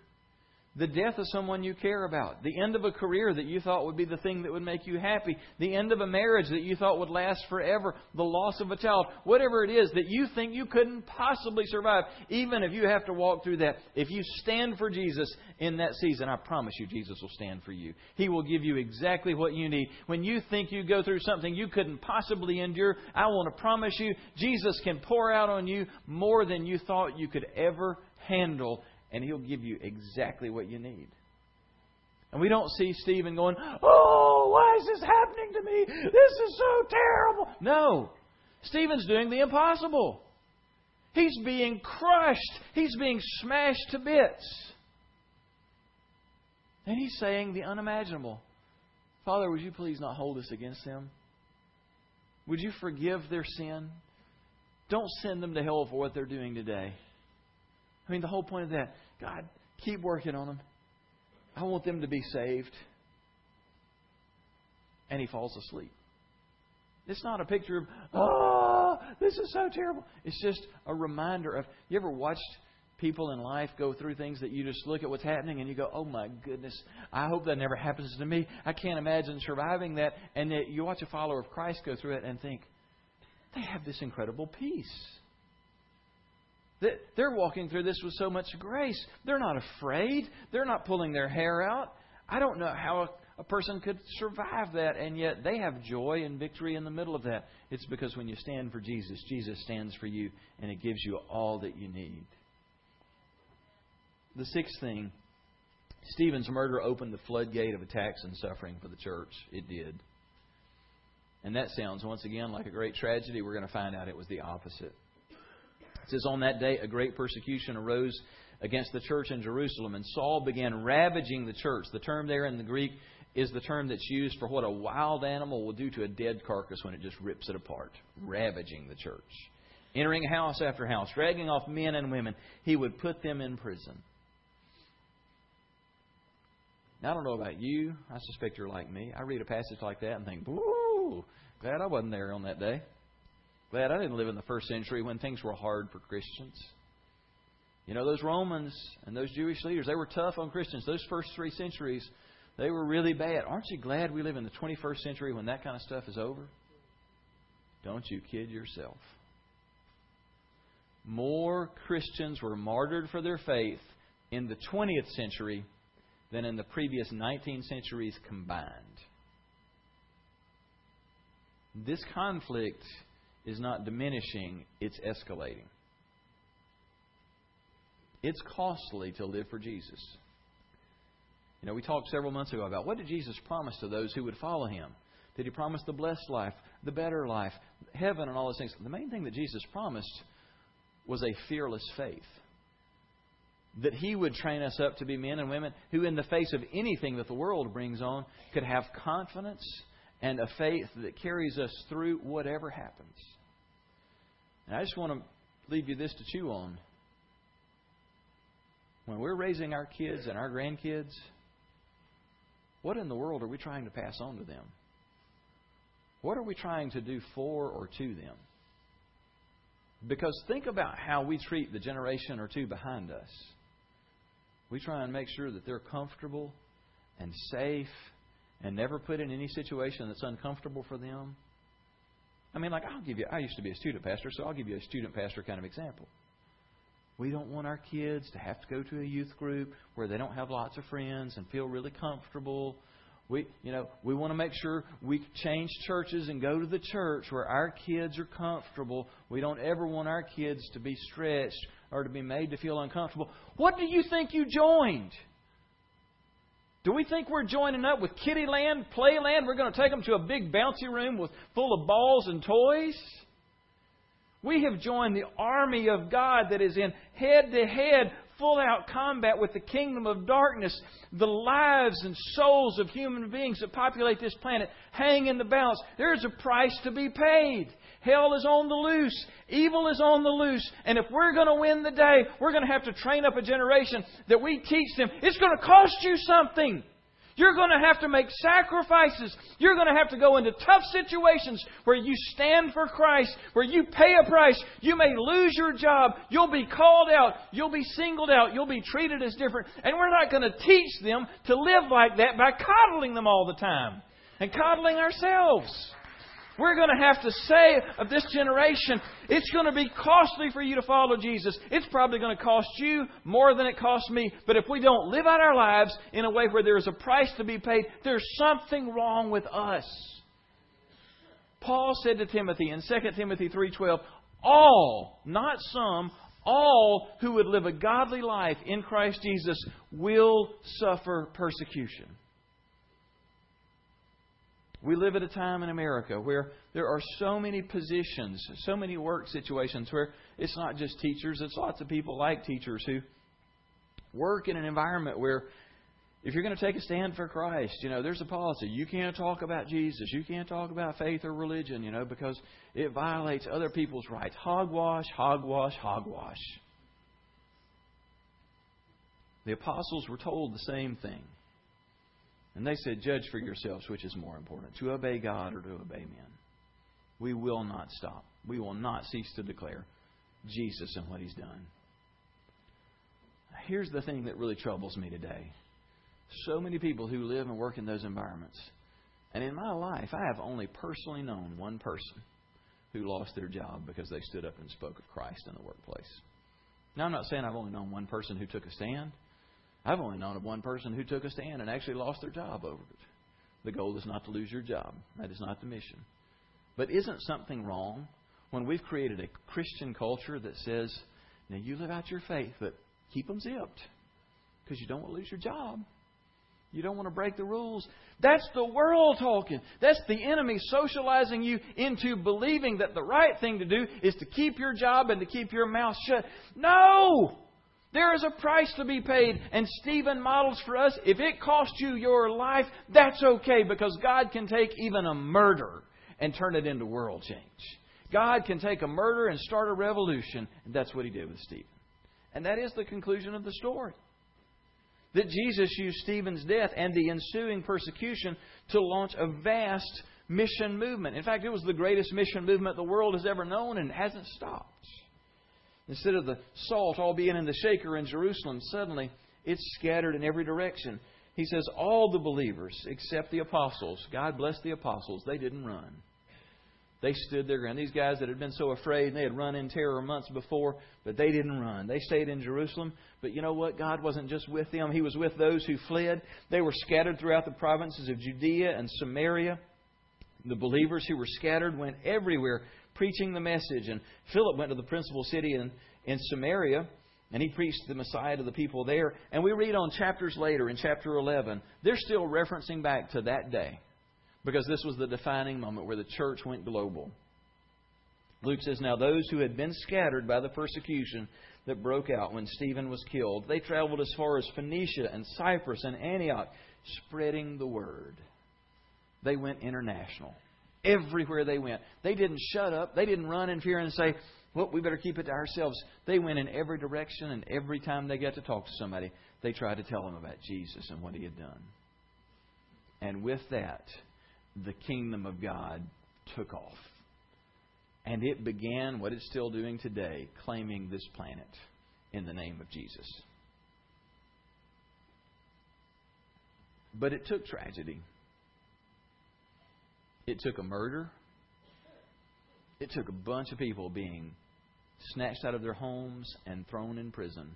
the death of someone you care about, the end of a career that you thought would be the thing that would make you happy, the end of a marriage that you thought would last forever, the loss of a child, whatever it is that you think you couldn't possibly survive, even if you have to walk through that, if you stand for Jesus in that season, I promise you Jesus will stand for you. He will give you exactly what you need. When you think you go through something you couldn't possibly endure, I want to promise you Jesus can pour out on you more than you thought you could ever handle and He'll give you exactly what you need. And we don't see Stephen going, Oh, why is this happening to me? This is so terrible. No. Stephen's doing the impossible. He's being crushed. He's being smashed to bits. And he's saying the unimaginable. Father, would you please not hold this against them? Would you forgive their sin? Don't send them to hell for what they're doing today. I mean, the whole point of that, God, keep working on them. I want them to be saved. And he falls asleep. It's not a picture of, oh, this is so terrible. It's just a reminder of, you ever watched people in life go through things that you just look at what's happening and you go, oh my goodness, I hope that never happens to me. I can't imagine surviving that. And that you watch a follower of Christ go through it and think, they have this incredible peace. They're walking through this with so much grace. They're not afraid. They're not pulling their hair out. I don't know how a person could survive that, and yet they have joy and victory in the middle of that. It's because when you stand for Jesus, Jesus stands for you, and it gives you all that you need. The sixth thing Stephen's murder opened the floodgate of attacks and suffering for the church. It did. And that sounds, once again, like a great tragedy. We're going to find out it was the opposite. It says, On that day, a great persecution arose against the church in Jerusalem, and Saul began ravaging the church. The term there in the Greek is the term that's used for what a wild animal will do to a dead carcass when it just rips it apart. Ravaging the church. Entering house after house, dragging off men and women, he would put them in prison. Now, I don't know about you. I suspect you're like me. I read a passage like that and think, "Woo! Glad I wasn't there on that day. Glad I didn't live in the first century when things were hard for Christians." You know, those Romans and those Jewish leaders, they were tough on Christians. Those first three centuries, they were really bad. Aren't you glad we live in the 21st century when that kind of stuff is over? Don't you kid yourself. More Christians were martyred for their faith in the 20th century than in the previous 19 centuries combined. This conflict is not diminishing, it's escalating. It's costly to live for Jesus. You know, we talked several months ago about what did Jesus promise to those who would follow him? Did he promise the blessed life, the better life, heaven, and all those things? The main thing that Jesus promised was a fearless faith that He would train us up to be men and women who, in the face of anything that the world brings on, could have confidence and a faith that carries us through whatever happens. And I just want to leave you this to chew on. When we're raising our kids and our grandkids, what in the world are we trying to pass on to them? What are we trying to do for or to them? Because think about how we treat the generation or two behind us. We try and make sure that they're comfortable and safe and never put in any situation that's uncomfortable for them. I mean, like, I'll give you, I used to be a student pastor, so I'll give you a student pastor kind of example. We don't want our kids to have to go to a youth group where they don't have lots of friends and feel really comfortable. We, you know, we want to make sure we change churches and go to the church where our kids are comfortable. We don't ever want our kids to be stretched or to be made to feel uncomfortable. What do you think you joined? Do we think we're joining up with Kiddieland, Playland? We're going to take them to a big bouncy room with full of balls and toys? We have joined the army of God that is in head to head, full out combat with the kingdom of darkness. The lives and souls of human beings that populate this planet hang in the balance. There is a price to be paid. Hell is on the loose. Evil is on the loose. And if we're going to win the day, we're going to have to train up a generation that we teach them. It's going to cost you something. You're going to have to make sacrifices. You're going to have to go into tough situations where you stand for Christ, where you pay a price. You may lose your job. You'll be called out. You'll be singled out. You'll be treated as different. And we're not going to teach them to live like that by coddling them all the time and coddling ourselves. We're going to have to say of this generation, it's going to be costly for you to follow Jesus. It's probably going to cost you more than it cost me. But if we don't live out our lives in a way where there is a price to be paid, there's something wrong with us. Paul said to Timothy in 2 Timothy 3:12, all, not some, all who would live a godly life in Christ Jesus will suffer persecution. We live at a time in America where there are so many positions, so many work situations where it's not just teachers, it's lots of people like teachers who work in an environment where if you're going to take a stand for Christ, you know, there's a policy. You can't talk about Jesus. You can't talk about faith or religion, you know, because it violates other people's rights. Hogwash, hogwash, hogwash. The apostles were told the same thing. And they said, Judge for yourselves which is more important, to obey God or to obey men. We will not stop. We will not cease to declare Jesus and what He's done. Here's the thing that really troubles me today. So many people who live and work in those environments. And in my life, I have only personally known one person who lost their job because they stood up and spoke of Christ in the workplace. Now, I'm not saying I've only known one person who took a stand. I've only known of one person who took a stand and actually lost their job over it. The goal is not to lose your job. That is not the mission. But isn't something wrong when we've created a Christian culture that says, now you live out your faith, but keep them zipped because you don't want to lose your job. You don't want to break the rules. That's the world talking. That's the enemy socializing you into believing that the right thing to do is to keep your job and to keep your mouth shut. No! There is a price to be paid, and Stephen models for us if it costs you your life, that's okay because God can take even a murder and turn it into world change. God can take a murder and start a revolution, and that's what he did with Stephen. And that is the conclusion of the story. That Jesus used Stephen's death and the ensuing persecution to launch a vast mission movement. In fact, it was the greatest mission movement the world has ever known and hasn't stopped. Instead of the salt all being in the shaker in Jerusalem, suddenly it's scattered in every direction. He says, All the believers except the apostles, God bless the apostles, they didn't run. They stood their ground. These guys that had been so afraid, and they had run in terror months before, but they didn't run. They stayed in Jerusalem. But you know what? God wasn't just with them, He was with those who fled. They were scattered throughout the provinces of Judea and Samaria. The believers who were scattered went everywhere preaching the message. And Philip went to the principal city in, in Samaria, and he preached the Messiah to the people there. And we read on chapters later, in chapter 11, they're still referencing back to that day because this was the defining moment where the church went global. Luke says, Now those who had been scattered by the persecution that broke out when Stephen was killed, they traveled as far as Phoenicia and Cyprus and Antioch, spreading the word. They went international everywhere they went. They didn't shut up. They didn't run in fear and say, well, we better keep it to ourselves. They went in every direction, and every time they got to talk to somebody, they tried to tell them about Jesus and what he had done. And with that, the kingdom of God took off. And it began what it's still doing today, claiming this planet in the name of Jesus. But it took tragedy. It took a murder. It took a bunch of people being snatched out of their homes and thrown in prison.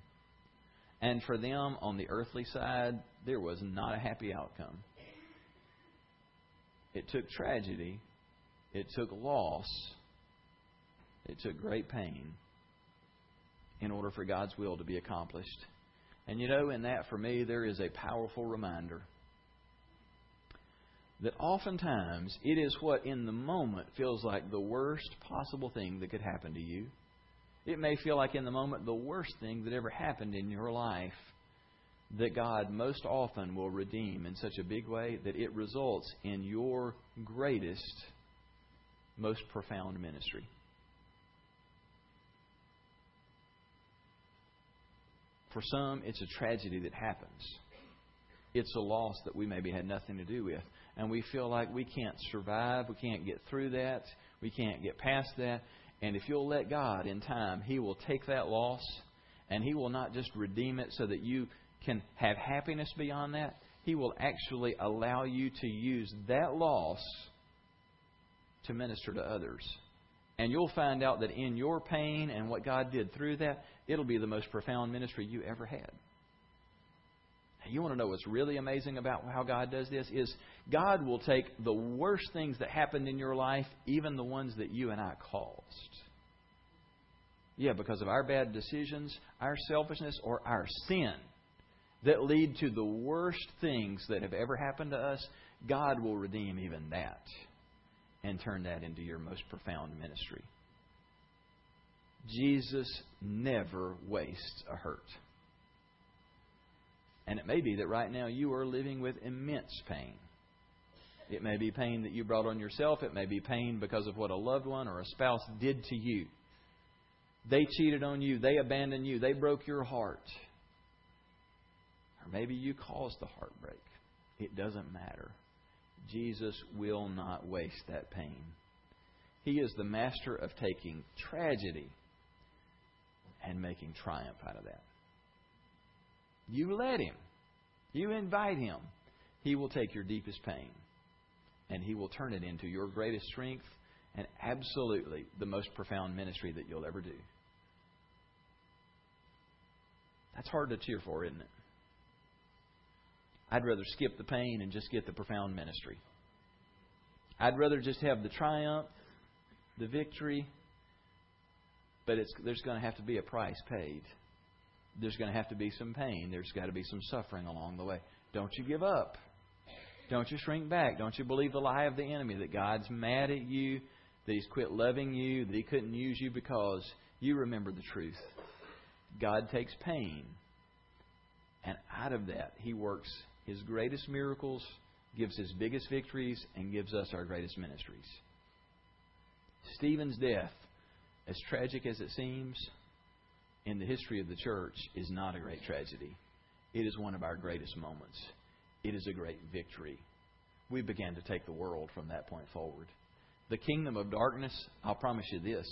And for them, on the earthly side, there was not a happy outcome. It took tragedy. It took loss. It took great pain in order for God's will to be accomplished. And you know, in that, for me, there is a powerful reminder that oftentimes it is what in the moment feels like the worst possible thing that could happen to you. It may feel like in the moment the worst thing that ever happened in your life that God most often will redeem in such a big way that it results in your greatest, most profound ministry. For some, it's a tragedy that happens. It's a loss that we maybe had nothing to do with and we feel like we can't survive, we can't get through that, we can't get past that. And if you'll let God in time, He will take that loss and He will not just redeem it so that you can have happiness beyond that. He will actually allow you to use that loss to minister to others. And you'll find out that in your pain and what God did through that, it'll be the most profound ministry you ever had. You want to know what's really amazing about how God does this? Is God will take the worst things that happened in your life, even the ones that you and I caused. Yeah, because of our bad decisions, our selfishness, or our sin. that lead to the worst things that have ever happened to us, God will redeem even that and turn that into your most profound ministry. Jesus never wastes a hurt. And it may be that right now you are living with immense pain. It may be pain that you brought on yourself. It may be pain because of what a loved one or a spouse did to you. They cheated on you. They abandoned you. They broke your heart. Or maybe you caused the heartbreak. It doesn't matter. Jesus will not waste that pain. He is the master of taking tragedy and making triumph out of that. You let Him. You invite Him. He will take your deepest pain and He will turn it into your greatest strength and absolutely the most profound ministry that you'll ever do. That's hard to cheer for, isn't it? I'd rather skip the pain and just get the profound ministry. I'd rather just have the triumph, the victory, but there's going to have to be a price paid. There's going to have to be some pain. There's got to be some suffering along the way. Don't you give up. Don't you shrink back. Don't you believe the lie of the enemy that God's mad at you, that He's quit loving you, that He couldn't use you because you remember the truth. God takes pain, and out of that, He works His greatest miracles, gives His biggest victories, and gives us our greatest ministries. Stephen's death, as tragic as it seems, in the history of the church, is not a great tragedy. It is one of our greatest moments it is a great victory. We began to take the world from that point forward. The kingdom of darkness, I'll promise you this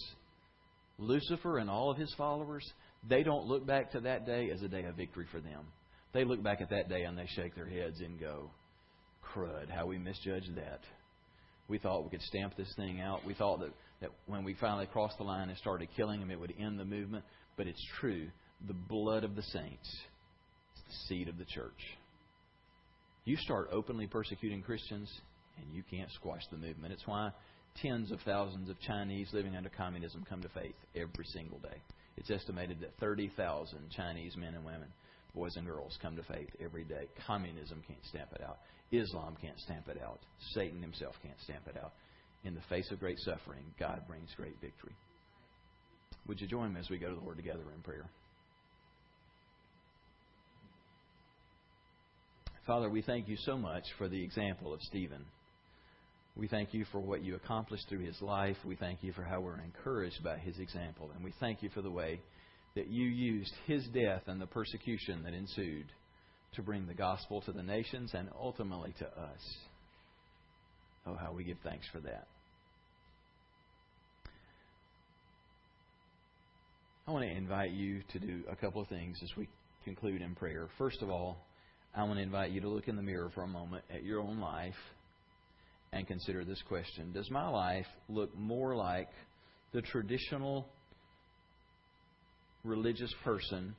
Lucifer and all of his followers, they don't look back to that day as a day of victory for them. They look back at that day and they shake their heads and go, crud, how we misjudged that. We thought we could stamp this thing out. We thought that, that when we finally crossed the line and started killing them, it would end the movement. But it's true. The blood of the saints is the seed of the church. You start openly persecuting Christians, and you can't squash the movement. It's why tens of thousands of Chinese living under communism come to faith every single day. It's estimated that 30,000 Chinese men and women, boys and girls, come to faith every day. Communism can't stamp it out. Islam can't stamp it out. Satan himself can't stamp it out. In the face of great suffering, God brings great victory. Would you join me as we go to the Lord together in prayer? Father, we thank you so much for the example of Stephen. We thank you for what you accomplished through his life. We thank you for how we're encouraged by his example. And we thank you for the way that you used his death and the persecution that ensued to bring the gospel to the nations and ultimately to us. Oh, how we give thanks for that. I want to invite you to do a couple of things as we conclude in prayer. First of all, I want to invite you to look in the mirror for a moment at your own life and consider this question Does my life look more like the traditional religious person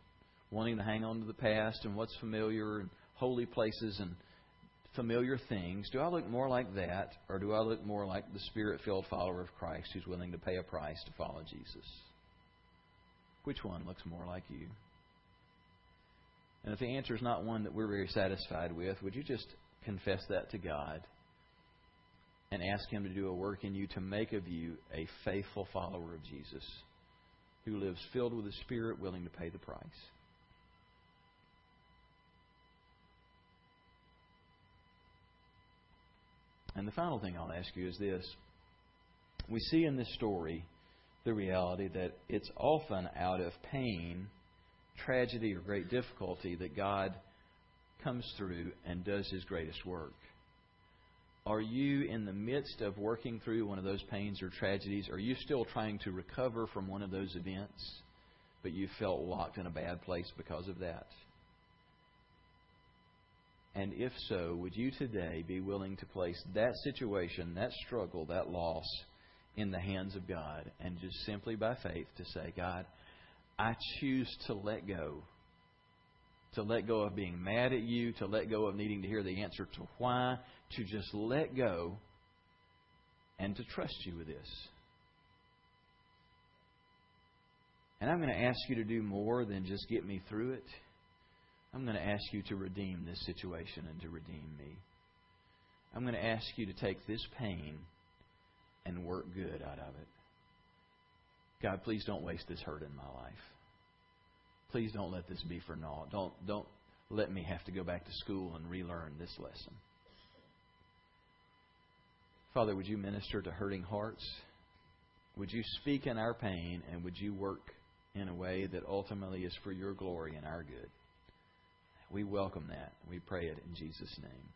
wanting to hang on to the past and what's familiar and holy places and familiar things? Do I look more like that, or do I look more like the spirit filled follower of Christ who's willing to pay a price to follow Jesus? Which one looks more like you? And if the answer is not one that we're very satisfied with, would you just confess that to God and ask Him to do a work in you to make of you a faithful follower of Jesus who lives filled with the Spirit, willing to pay the price? And the final thing I'll ask you is this. We see in this story the reality that it's often out of pain tragedy or great difficulty that God comes through and does His greatest work. Are you in the midst of working through one of those pains or tragedies? Are you still trying to recover from one of those events, but you felt locked in a bad place because of that? And if so, would you today be willing to place that situation, that struggle, that loss in the hands of God and just simply by faith to say, God, I choose to let go. To let go of being mad at you, to let go of needing to hear the answer to why, to just let go and to trust you with this. And I'm going to ask you to do more than just get me through it. I'm going to ask you to redeem this situation and to redeem me. I'm going to ask you to take this pain and work good out of it. God, please don't waste this hurt in my life. Please don't let this be for naught. Don't, don't let me have to go back to school and relearn this lesson. Father, would you minister to hurting hearts? Would you speak in our pain and would you work in a way that ultimately is for your glory and our good? We welcome that. We pray it in Jesus' name.